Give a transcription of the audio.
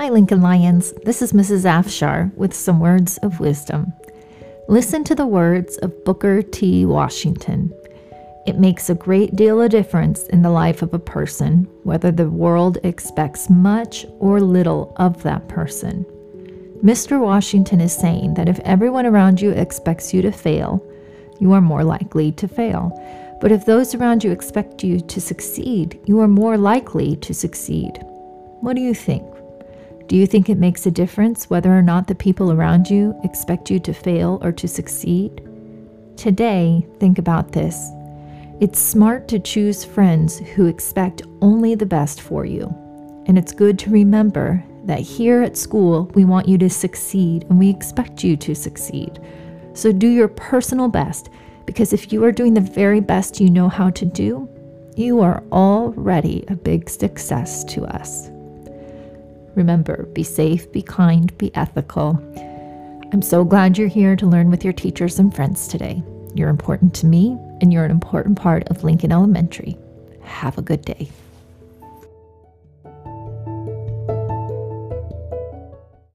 Hi, Lincoln Lions. This is Mrs. Afshar with some words of wisdom. Listen to the words of Booker T. Washington. It makes a great deal of difference in the life of a person whether the world expects much or little of that person. Mr. Washington is saying that if everyone around you expects you to fail, you are more likely to fail. But if those around you expect you to succeed, you are more likely to succeed. What do you think? Do you think it makes a difference whether or not the people around you expect you to fail or to succeed? Today, think about this. It's smart to choose friends who expect only the best for you. And it's good to remember that here at school, we want you to succeed and we expect you to succeed. So do your personal best because if you are doing the very best you know how to do, you are already a big success to us. Remember, be safe, be kind, be ethical. I'm so glad you're here to learn with your teachers and friends today. You're important to me, and you're an important part of Lincoln Elementary. Have a good day.